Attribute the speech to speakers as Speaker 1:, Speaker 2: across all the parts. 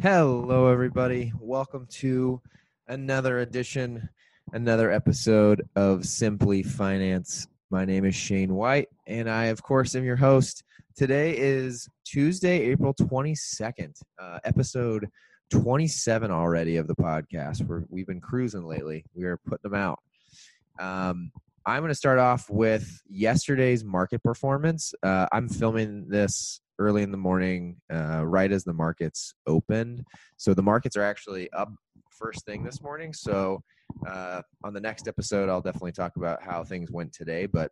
Speaker 1: Hello, everybody. Welcome to another edition, another episode of Simply Finance. My name is Shane White, and I, of course, am your host. Today is Tuesday, April 22nd, uh, episode 27 already of the podcast. We're, we've been cruising lately. We are putting them out. Um, I'm going to start off with yesterday's market performance. Uh, I'm filming this early in the morning, uh, right as the markets opened. So the markets are actually up first thing this morning. So uh, on the next episode, I'll definitely talk about how things went today. But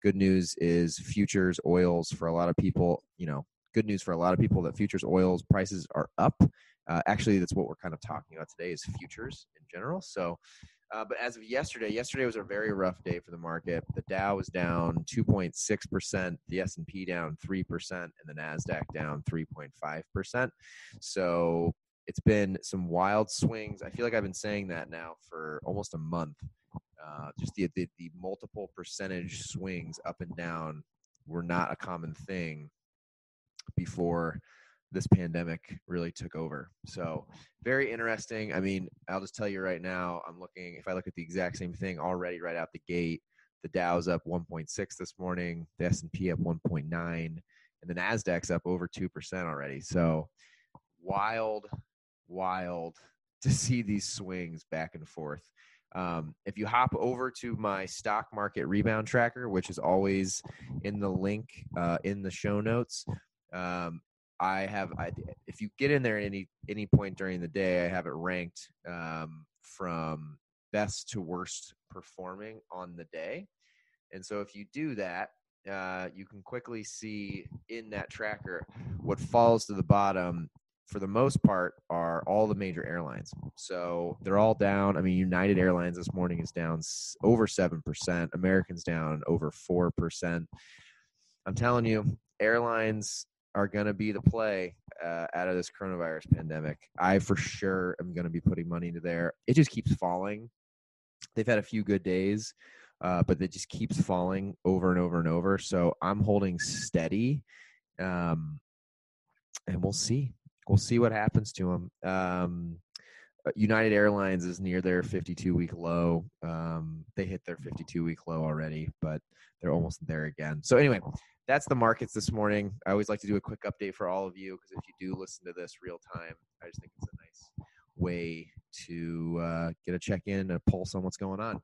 Speaker 1: good news is futures oils for a lot of people. You know, good news for a lot of people that futures oils prices are up. Uh, actually, that's what we're kind of talking about today is futures in general. So uh, but as of yesterday, yesterday was a very rough day for the market. The Dow was down 2.6 percent, the S and P down three percent, and the Nasdaq down 3.5 percent. So it's been some wild swings. I feel like I've been saying that now for almost a month. Uh, just the, the the multiple percentage swings up and down were not a common thing before this pandemic really took over. So very interesting. I mean, I'll just tell you right now, I'm looking, if I look at the exact same thing already right out the gate, the Dow's up 1.6 this morning, the S&P up 1.9, and the Nasdaq's up over 2% already. So wild, wild to see these swings back and forth. Um, if you hop over to my stock market rebound tracker, which is always in the link uh, in the show notes, um, I have I, if you get in there at any any point during the day, I have it ranked um, from best to worst performing on the day. And so if you do that, uh, you can quickly see in that tracker what falls to the bottom for the most part are all the major airlines. So they're all down. I mean, United Airlines this morning is down over 7%, Americans down over 4%. I'm telling you, airlines are going to be the play uh, out of this coronavirus pandemic. I for sure am going to be putting money into there. It just keeps falling. They've had a few good days, uh, but it just keeps falling over and over and over. So I'm holding steady, um, and we'll see. We'll see what happens to them. Um, uh, United Airlines is near their 52 week low. Um, they hit their 52 week low already, but they're almost there again. So anyway, that's the markets this morning. I always like to do a quick update for all of you because if you do listen to this real time, I just think it's a nice way to uh, get a check in, a pulse on what's going on.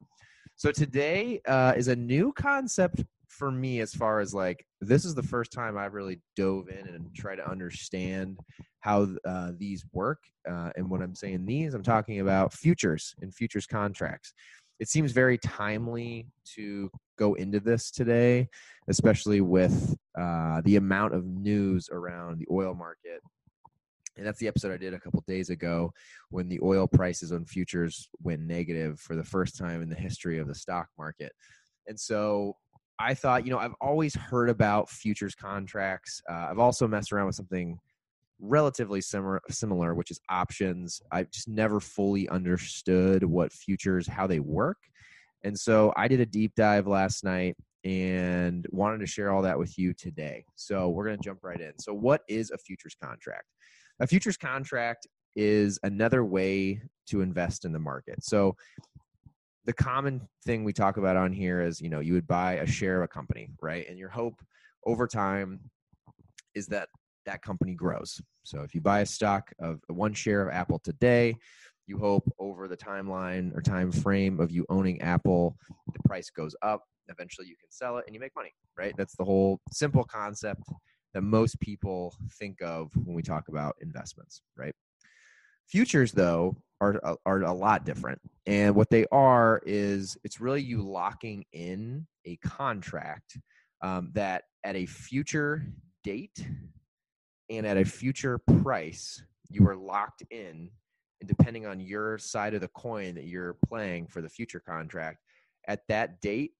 Speaker 1: So today uh, is a new concept for me as far as like this is the first time I've really dove in and try to understand how uh, these work. Uh, and when I'm saying these, I'm talking about futures and futures contracts. It seems very timely to go into this today, especially with uh, the amount of news around the oil market. And that's the episode I did a couple days ago when the oil prices on futures went negative for the first time in the history of the stock market. And so I thought, you know, I've always heard about futures contracts. Uh, I've also messed around with something relatively similar, similar, which is options. I've just never fully understood what futures, how they work. And so I did a deep dive last night and wanted to share all that with you today. So we're going to jump right in. So, what is a futures contract? A futures contract is another way to invest in the market. So, the common thing we talk about on here is you know, you would buy a share of a company, right? And your hope over time is that that company grows. So, if you buy a stock of one share of Apple today, you hope over the timeline or time frame of you owning Apple, the price goes up. Eventually, you can sell it and you make money, right? That's the whole simple concept that most people think of when we talk about investments, right? Futures, though, are, are a lot different. And what they are is it's really you locking in a contract um, that at a future date and at a future price, you are locked in and depending on your side of the coin that you're playing for the future contract at that date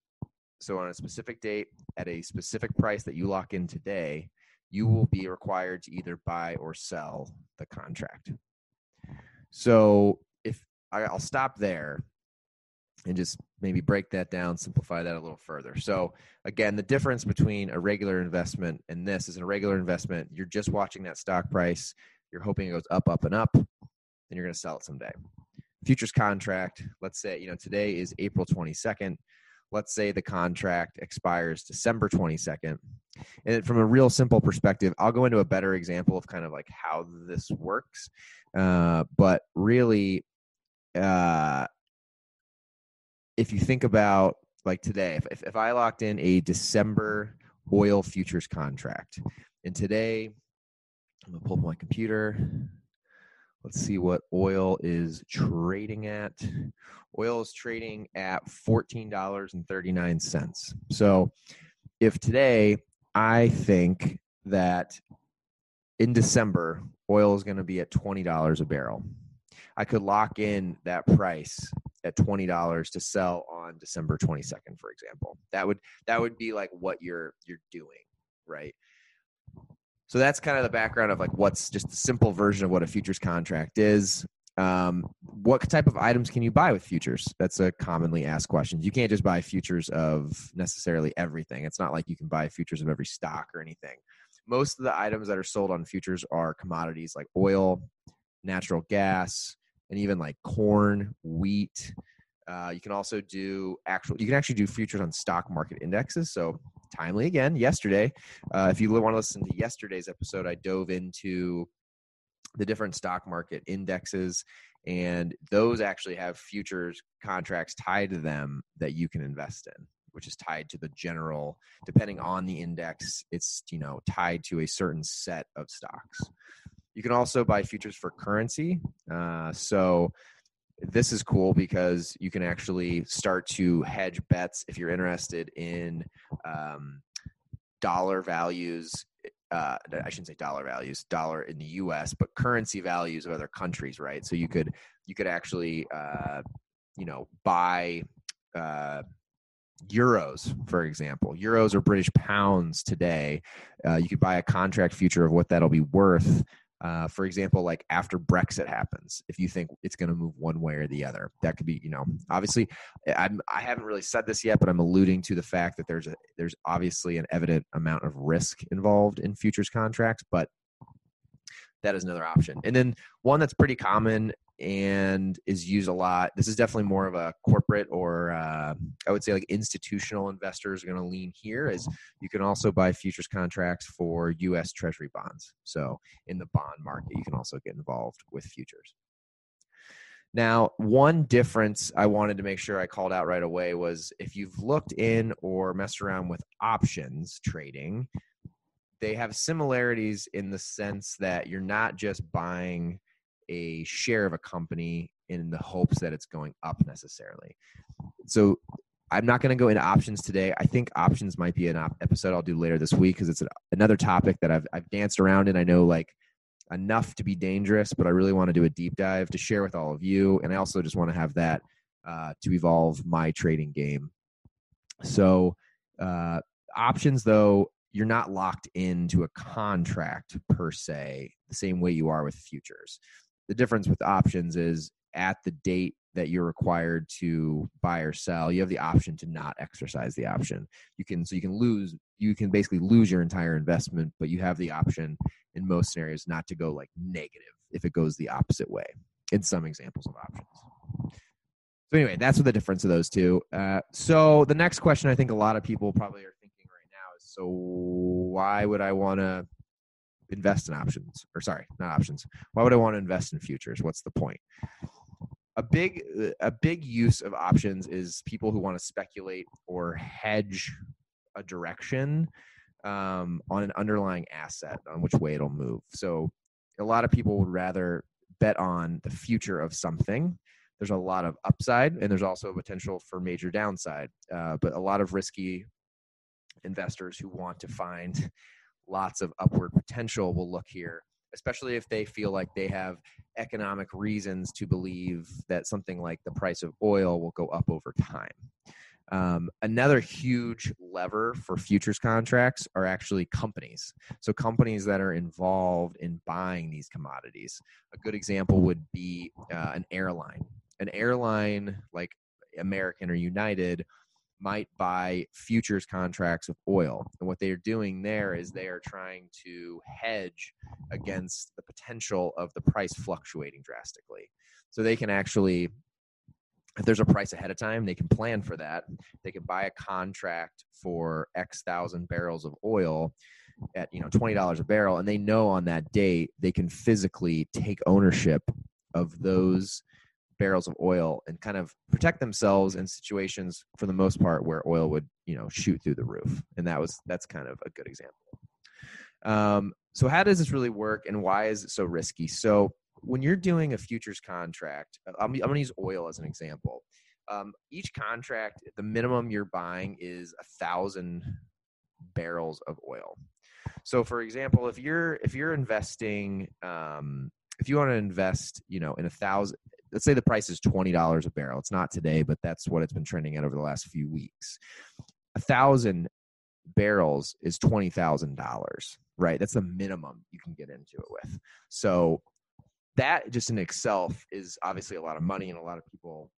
Speaker 1: so on a specific date at a specific price that you lock in today you will be required to either buy or sell the contract so if i'll stop there and just maybe break that down, simplify that a little further. So, again, the difference between a regular investment and this is a regular investment, you're just watching that stock price, you're hoping it goes up, up, and up, then you're going to sell it someday. Futures contract, let's say, you know, today is April 22nd. Let's say the contract expires December 22nd. And from a real simple perspective, I'll go into a better example of kind of like how this works. Uh, but really, uh, if you think about like today, if, if I locked in a December oil futures contract, and today I'm gonna pull up my computer. Let's see what oil is trading at. Oil is trading at $14.39. So if today I think that in December oil is going to be at $20 a barrel, I could lock in that price at twenty dollars to sell on December twenty second, for example. That would that would be like what you're you're doing, right? So that's kind of the background of like what's just the simple version of what a futures contract is. Um, what type of items can you buy with futures? That's a commonly asked question. You can't just buy futures of necessarily everything. It's not like you can buy futures of every stock or anything. Most of the items that are sold on futures are commodities like oil, natural gas, and even like corn, wheat. Uh, you can also do actual. You can actually do futures on stock market indexes. So timely again yesterday. Uh, if you want to listen to yesterday's episode, I dove into the different stock market indexes and those actually have futures contracts tied to them that you can invest in which is tied to the general depending on the index it's you know tied to a certain set of stocks you can also buy futures for currency. Uh, so this is cool because you can actually start to hedge bets if you're interested in um, dollar values. Uh, I shouldn't say dollar values, dollar in the U.S., but currency values of other countries, right? So you could you could actually uh, you know buy uh, euros, for example, euros or British pounds today. Uh, you could buy a contract future of what that'll be worth uh, for example, like after Brexit happens, if you think it's going to move one way or the other, that could be, you know, obviously, eh, I'm, I haven't really said this yet, but I'm alluding to the fact that there's a there's obviously an evident amount of risk involved in futures contracts, but that is another option. And then one that's pretty common and is used a lot. This is definitely more of a corporate or uh, I would say like institutional investors are going to lean here. Is you can also buy futures contracts for U.S. Treasury bonds. So in the bond market, you can also get involved with futures. Now, one difference I wanted to make sure I called out right away was if you've looked in or messed around with options trading, they have similarities in the sense that you're not just buying a share of a company in the hopes that it's going up necessarily. So I'm not going to go into options today. I think options might be an op- episode I'll do later this week because it's another topic that I've I've danced around in. I know like enough to be dangerous, but I really want to do a deep dive to share with all of you, and I also just want to have that uh, to evolve my trading game. So uh, options, though, you're not locked into a contract per se the same way you are with futures. The difference with options is at the date that you're required to buy or sell, you have the option to not exercise the option. You can so you can lose you can basically lose your entire investment, but you have the option in most scenarios not to go like negative if it goes the opposite way. In some examples of options. So anyway, that's what the difference of those two. Uh, so the next question I think a lot of people probably are thinking right now is so why would I want to invest in options or sorry not options. Why would i want to invest in futures? What's the point? A big a big use of options is people who want to speculate or hedge a direction um, on an underlying asset on which way it'll move. So a lot of people would rather bet on the future of something. There's a lot of upside and there's also a potential for major downside uh, but a lot of risky investors who want to find lots of upward potential will look here, especially if they feel like they have economic reasons to believe that something like the price of oil will go up over time. Um, another huge lever for futures contracts are actually companies. So, companies that are involved in buying these commodities. A good example would be uh, an airline. An airline, like American or United might buy futures contracts of oil. And what they are doing there is they are trying to hedge against the potential of the price fluctuating drastically. So they can actually, if there's a price ahead of time, they can plan for that. They can buy a contract for X thousand barrels of oil at you know $20 a barrel and they know on that date they can physically take ownership of those barrels of oil and kind of protect themselves in situations for the most part where oil would you know shoot through the roof. And that was that's kind of a good example. Um, so how does this really work and why is it so risky? So when you're doing a futures contract uh, i'm, I'm going to use oil as an example. Um, each contract the minimum you're buying is a thousand barrels of oil. So for example if you're if you're investing um, if you want to invest you know in a thousand let's say the price is $20 a barrel. It's not today, but that's what it's been trending at over the last few weeks. A thousand barrels is $20,000, right? That's the minimum you can get into it with. So that just in itself is obviously a lot of money and a lot of people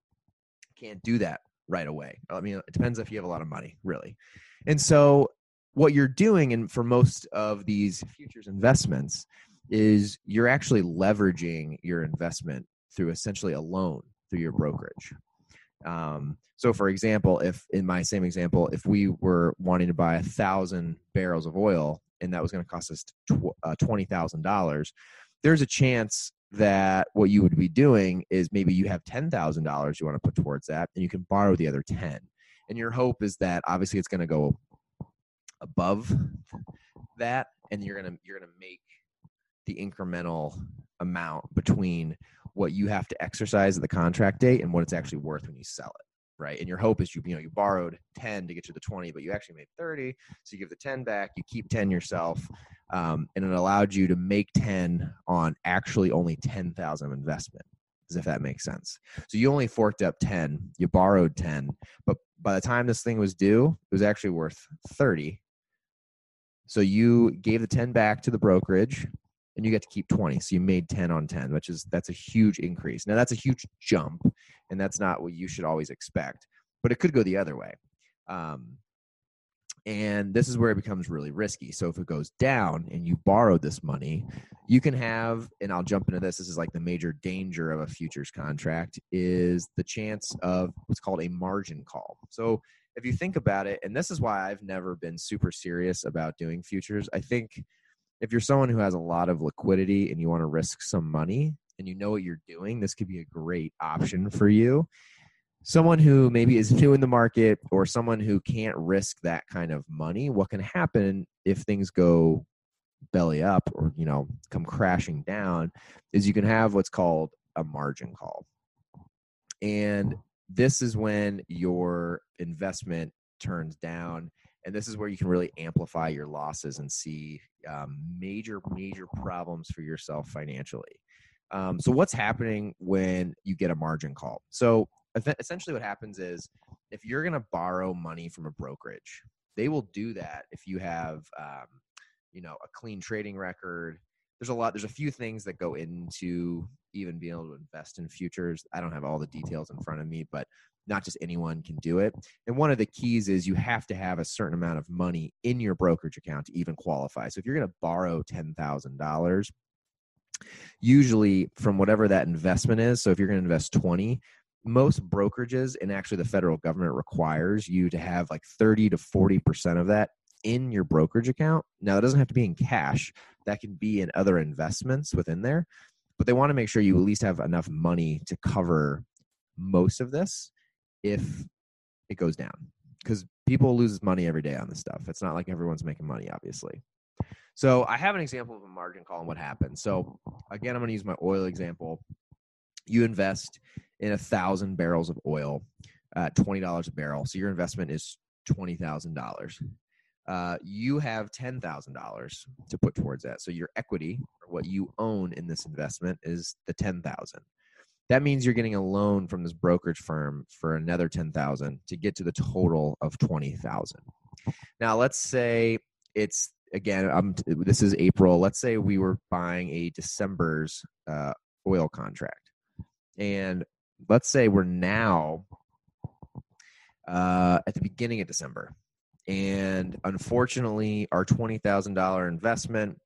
Speaker 1: can't do that right away. I mean, it depends if you have a lot of money, really. And so what you're doing and for most of these futures investments is you're actually leveraging your investment through essentially a loan through your brokerage. Um, so, for example, if in my same example, if we were wanting to buy a thousand barrels of oil and that was going to cost us tw- uh, twenty thousand dollars, there's a chance that what you would be doing is maybe you have ten thousand dollars you want to put towards that, and you can borrow the other ten. And your hope is that obviously it's going to go above that, and you're gonna you're gonna make the incremental amount between what you have to exercise at the contract date and what it's actually worth when you sell it right? And your hope is you you know you borrowed 10 to get you the 20 but you actually made 30 so you give the 10 back you keep 10 yourself um, and it allowed you to make 10 on actually only 10000 of investment as if that makes sense. So you only forked up 10 you borrowed 10 but by the time this thing was due it was actually worth 30 so you gave the 10 back to the brokerage and you get to keep 20 so you made 10 on 10 which is that's a huge increase. Now that's a huge jump and that's not what you should always expect but it could go the other way um, and this is where it becomes really risky. So if it goes down and you borrowed this money you can have and i'll jump into this this is like the major danger of a futures contract is the chance of what's called a margin call. So if you think about it and this is why i've never been super serious about doing futures i think if you're someone who has a lot of liquidity and you want to risk some money and you know what you're doing, this could be a great option for you. Someone who maybe is new in the market or someone who can't risk that kind of money, what can happen if things go belly up or you know come crashing down is you can have what's called a margin call. And this is when your investment turns down and this is where you can really amplify your losses and see um, major major problems for yourself financially. Um, so what's happening when you get a margin call? So essentially what happens is if you're going to borrow money from a brokerage they will do that if you have um, you know a clean trading record. There's a lot there's a few things that go into even being able to invest in futures. I don't have all the details in front of me but not just anyone can do it. And one of the keys is you have to have a certain amount of money in your brokerage account to even qualify. So if you're going to borrow $10,000, usually from whatever that investment is, so if you're going to invest 20, most brokerages and actually the federal government requires you to have like 30 to 40% of that in your brokerage account. Now, that doesn't have to be in cash, that can be in other investments within there, but they want to make sure you at least have enough money to cover most of this if it goes down because people lose money every day on this stuff. It's not like everyone's making money, obviously. So I have an example of a margin call and what happens. So again, I'm going to use my oil example. You invest in a thousand barrels of oil at twenty dollars a barrel. So your investment is twenty thousand uh, dollars. You have ten thousand dollars to put towards that. So your equity, or what you own in this investment, is the ten thousand that means you're getting a loan from this brokerage firm for another 10,000 to get to the total of 20,000. Now, let's say it's again, I'm, this is April. Let's say we were buying a December's uh, oil contract. And let's say we're now uh, at the beginning of December. And unfortunately, our $20,000 investment,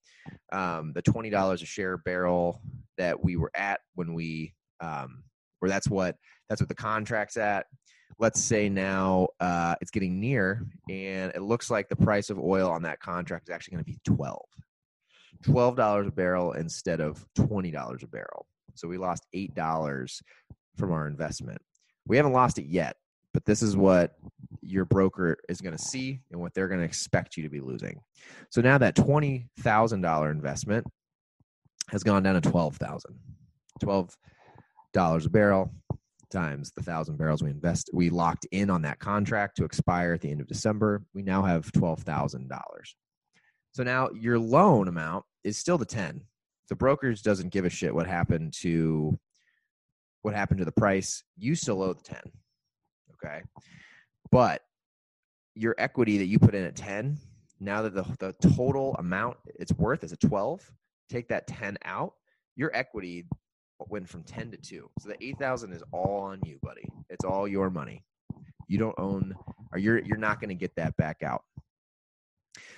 Speaker 1: um, the $20 a share barrel that we were at when we, um, where that's what, that's what the contract's at. Let's say now uh, it's getting near, and it looks like the price of oil on that contract is actually going to be 12. $12 a barrel instead of $20 a barrel. So we lost $8 from our investment. We haven't lost it yet, but this is what your broker is going to see and what they're going to expect you to be losing. So now that $20,000 investment has gone down to 12,000. $12 a barrel times the 1000 barrels we invest we locked in on that contract to expire at the end of December. We now have $12,000. So now your loan amount is still the 10. The brokerage doesn't give a shit what happened to what happened to the price. You still owe the 10. Okay. But your equity that you put in at 10, now that the, the total amount it's worth is a 12, take that 10 out, your equity went from 10 to 2. So the 8,000 is all on you, buddy. It's all your money. You don't own or you're you're not going to get that back out.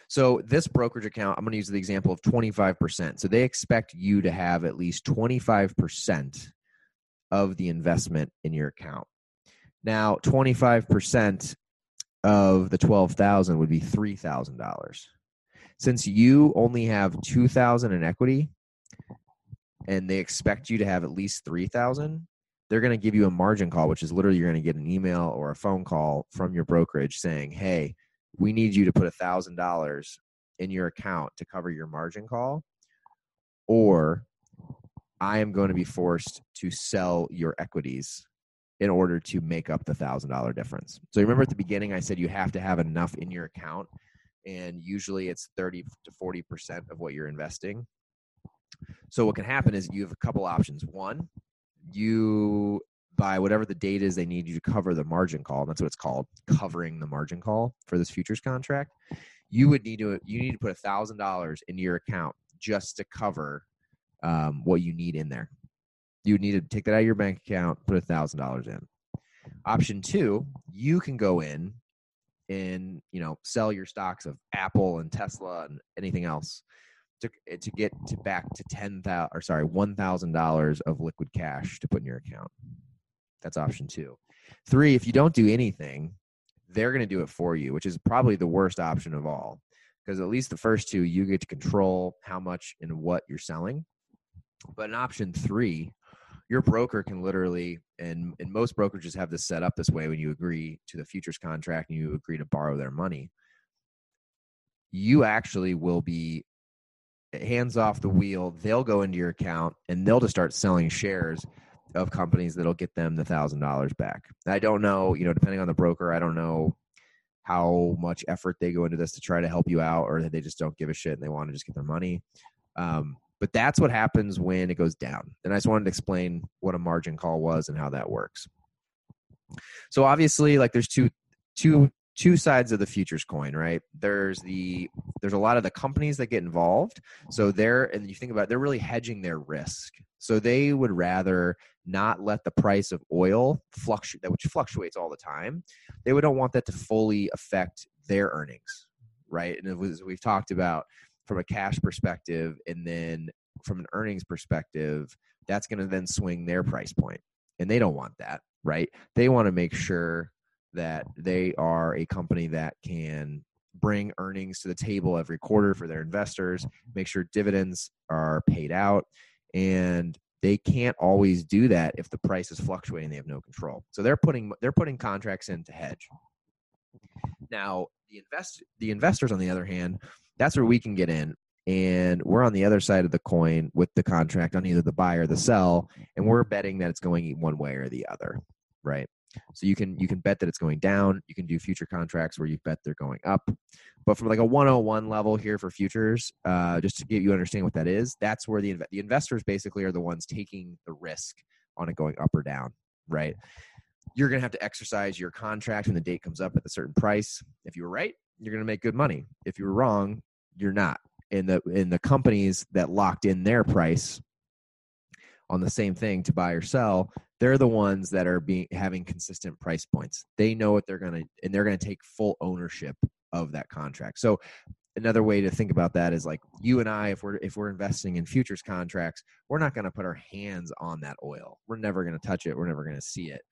Speaker 1: So this brokerage account, I'm going to use the example of 25%. So they expect you to have at least 25% of the investment in your account. Now, 25% of the 12,000 would be $3,000. Since you only have 2,000 in equity and they expect you to have at least 3,000, they're going to give you a margin call, which is literally you're going to get an email or a phone call from your brokerage saying, "Hey, we need you to put a thousand dollars in your account to cover your margin call or i am going to be forced to sell your equities in order to make up the thousand dollar difference. So remember at the beginning i said you have to have enough in your account and usually it's 30 to 40 percent of what you're investing so what can happen is you have a couple options one you by whatever the date is they need you to cover the margin call. That's what it's called, covering the margin call for this futures contract. You would need to you need to put a thousand dollars into your account just to cover um, what you need in there. You would need to take that out of your bank account, put a thousand dollars in. Option two, you can go in and you know sell your stocks of Apple and Tesla and anything else to eh, to get to back to ten thousand or sorry one thousand dollars of liquid cash to put in your account. That's option two. Three, if you don't do anything, they're going to do it for you, which is probably the worst option of all. Because at least the first two, you get to control how much and what you're selling. But in option three, your broker can literally, and, and most brokerages have this set up this way when you agree to the futures contract and you agree to borrow their money. You actually will be hands off the wheel. They'll go into your account and they'll just start selling shares of companies that'll get them the thousand dollars back. I don't know, you know, depending on the broker, I don't know how much effort they go into this to try to help you out, or that they just don't give a shit and they want to just get their money. Um, but that's what happens when it goes down. And I just wanted to explain what a margin call was and how that works. So obviously, like there's two two two sides of the futures coin, right? There's the there's a lot of the companies that get involved. So they're and you think about it, they're really hedging their risk. So they would rather not let the price of oil fluctuate, which fluctuates all the time. They would don't want that to fully affect their earnings, right? And was we've talked about from a cash perspective, and then from an earnings perspective, that's going to then swing their price point, and they don't want that, right? They want to make sure that they are a company that can bring earnings to the table every quarter for their investors, make sure dividends are paid out, and they can't always do that if the price is fluctuating they have no control. So they're putting they're putting contracts in to hedge. Now the invest the investors on the other hand that's where we can get in and we're on the other side of the coin with the contract on either the buy or the sell and we're betting that it's going one way or the other right so you can you can bet that it's going down. You can do future contracts where you bet they're going up. But from like a 101 level here for futures, uh, just to get you understand what that is, that's where the the investors basically are the ones taking the risk on it going up or down, right? You're going to have to exercise your contract when the date comes up at a certain price. If you were right, you're going to make good money. If you were wrong, you're not. In the in the companies that locked in their price on the same thing to buy or sell, they're the ones that are being having consistent price points. They know what they're gonna and they're gonna take full ownership of that contract. So another way to think about that is like you and I, if we're if we're investing in futures contracts, we're not gonna put our hands on that oil. We're never gonna touch it. We're never gonna see it.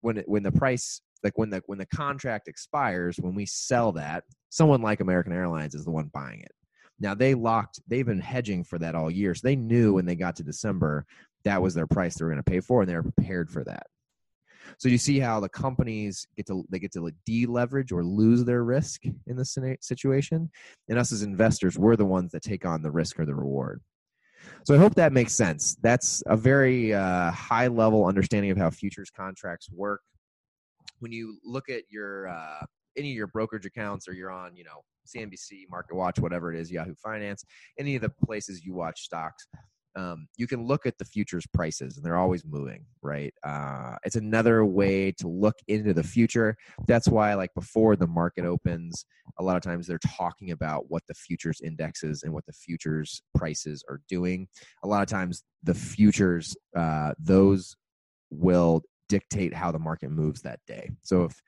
Speaker 1: When it, when the price like when the when the contract expires, when we sell that, someone like American Airlines is the one buying it. Now they locked, they've been hedging for that all year. So they knew when they got to December that was their price they were going to pay for, and they were prepared for that. So you see how the companies get to they get to like deleverage or lose their risk in this situation, and us as investors, we're the ones that take on the risk or the reward. So I hope that makes sense. That's a very uh, high level understanding of how futures contracts work. When you look at your uh, any of your brokerage accounts, or you're on, you know, CNBC, Market Watch, whatever it is, Yahoo Finance, any of the places you watch stocks, um, you can look at the futures prices and they're always moving right? Uh, it's another way to look into the future. That's why like before the market opens a lot of times they're talking about what the futures indexes and what the futures prices are doing. A lot of times the futures uh, those will dictate how the market moves that day. So if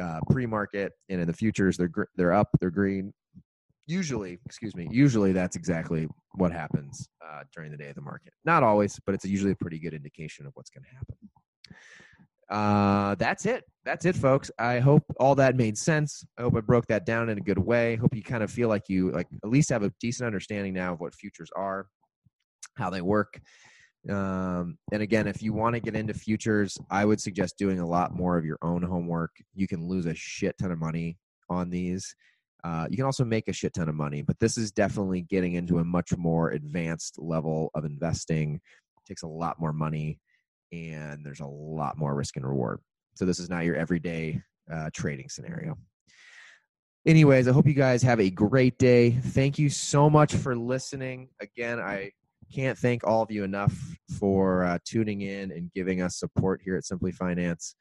Speaker 1: uh, pre-market and in the futures they're gr- they're up they're green usually, excuse me, usually that's exactly what happens uh, during the day of the market. Not always, but it's usually a pretty good indication of what's going to happen. Uh, that's it. That's it, folks. I hope all that made sense. I hope I broke that down in a good way. Hope you kind of feel like you like at least have a decent understanding now of what futures are, how they work. Um, and again, if you want to get into futures, I would suggest doing a lot more of your own homework. You can lose a shit ton of money on these uh, you can also make a shit ton of money, but this is definitely getting into a much more advanced level of investing. It takes a lot more money, and there's a lot more risk and reward. So this is not your everyday uh, trading scenario. Anyways, I hope you guys have a great day. Thank you so much for listening. Again, I can't thank all of you enough for uh, tuning in and giving us support here at Simply Finance.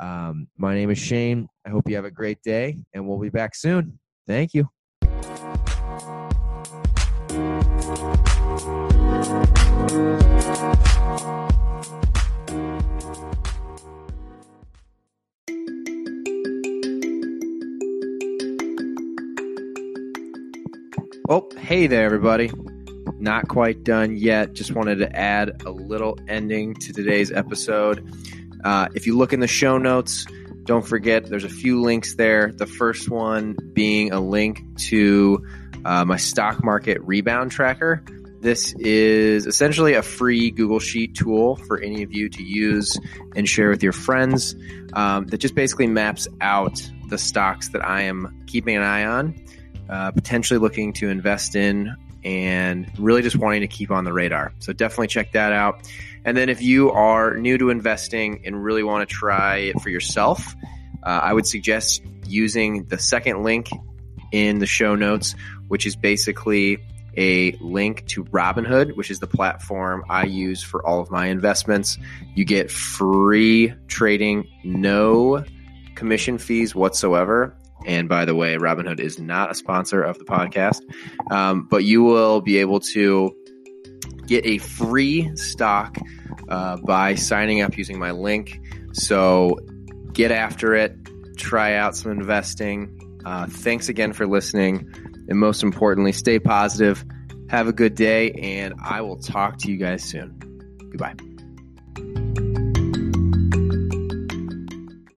Speaker 1: Um, my name is Shane. I hope you have a great day, and we'll be back soon. Thank you. Oh, hey there, everybody. Not quite done yet. Just wanted to add a little ending to today's episode. Uh, if you look in the show notes, don't forget, there's a few links there. The first one being a link to uh, my stock market rebound tracker. This is essentially a free Google Sheet tool for any of you to use and share with your friends um, that just basically maps out the stocks that I am keeping an eye on, uh, potentially looking to invest in, and really just wanting to keep on the radar. So definitely check that out. And then if you are new to investing and really want to try it for yourself, uh, I would suggest using the second link in the show notes, which is basically a link to Robinhood, which is the platform I use for all of my investments. You get free trading, no commission fees whatsoever. And by the way, Robinhood is not a sponsor of the podcast, um, but you will be able to get a free stock uh, by signing up using my link. So get after it, try out some investing. Uh, thanks again for listening. And most importantly, stay positive. Have a good day, and I will talk to you guys soon. Goodbye.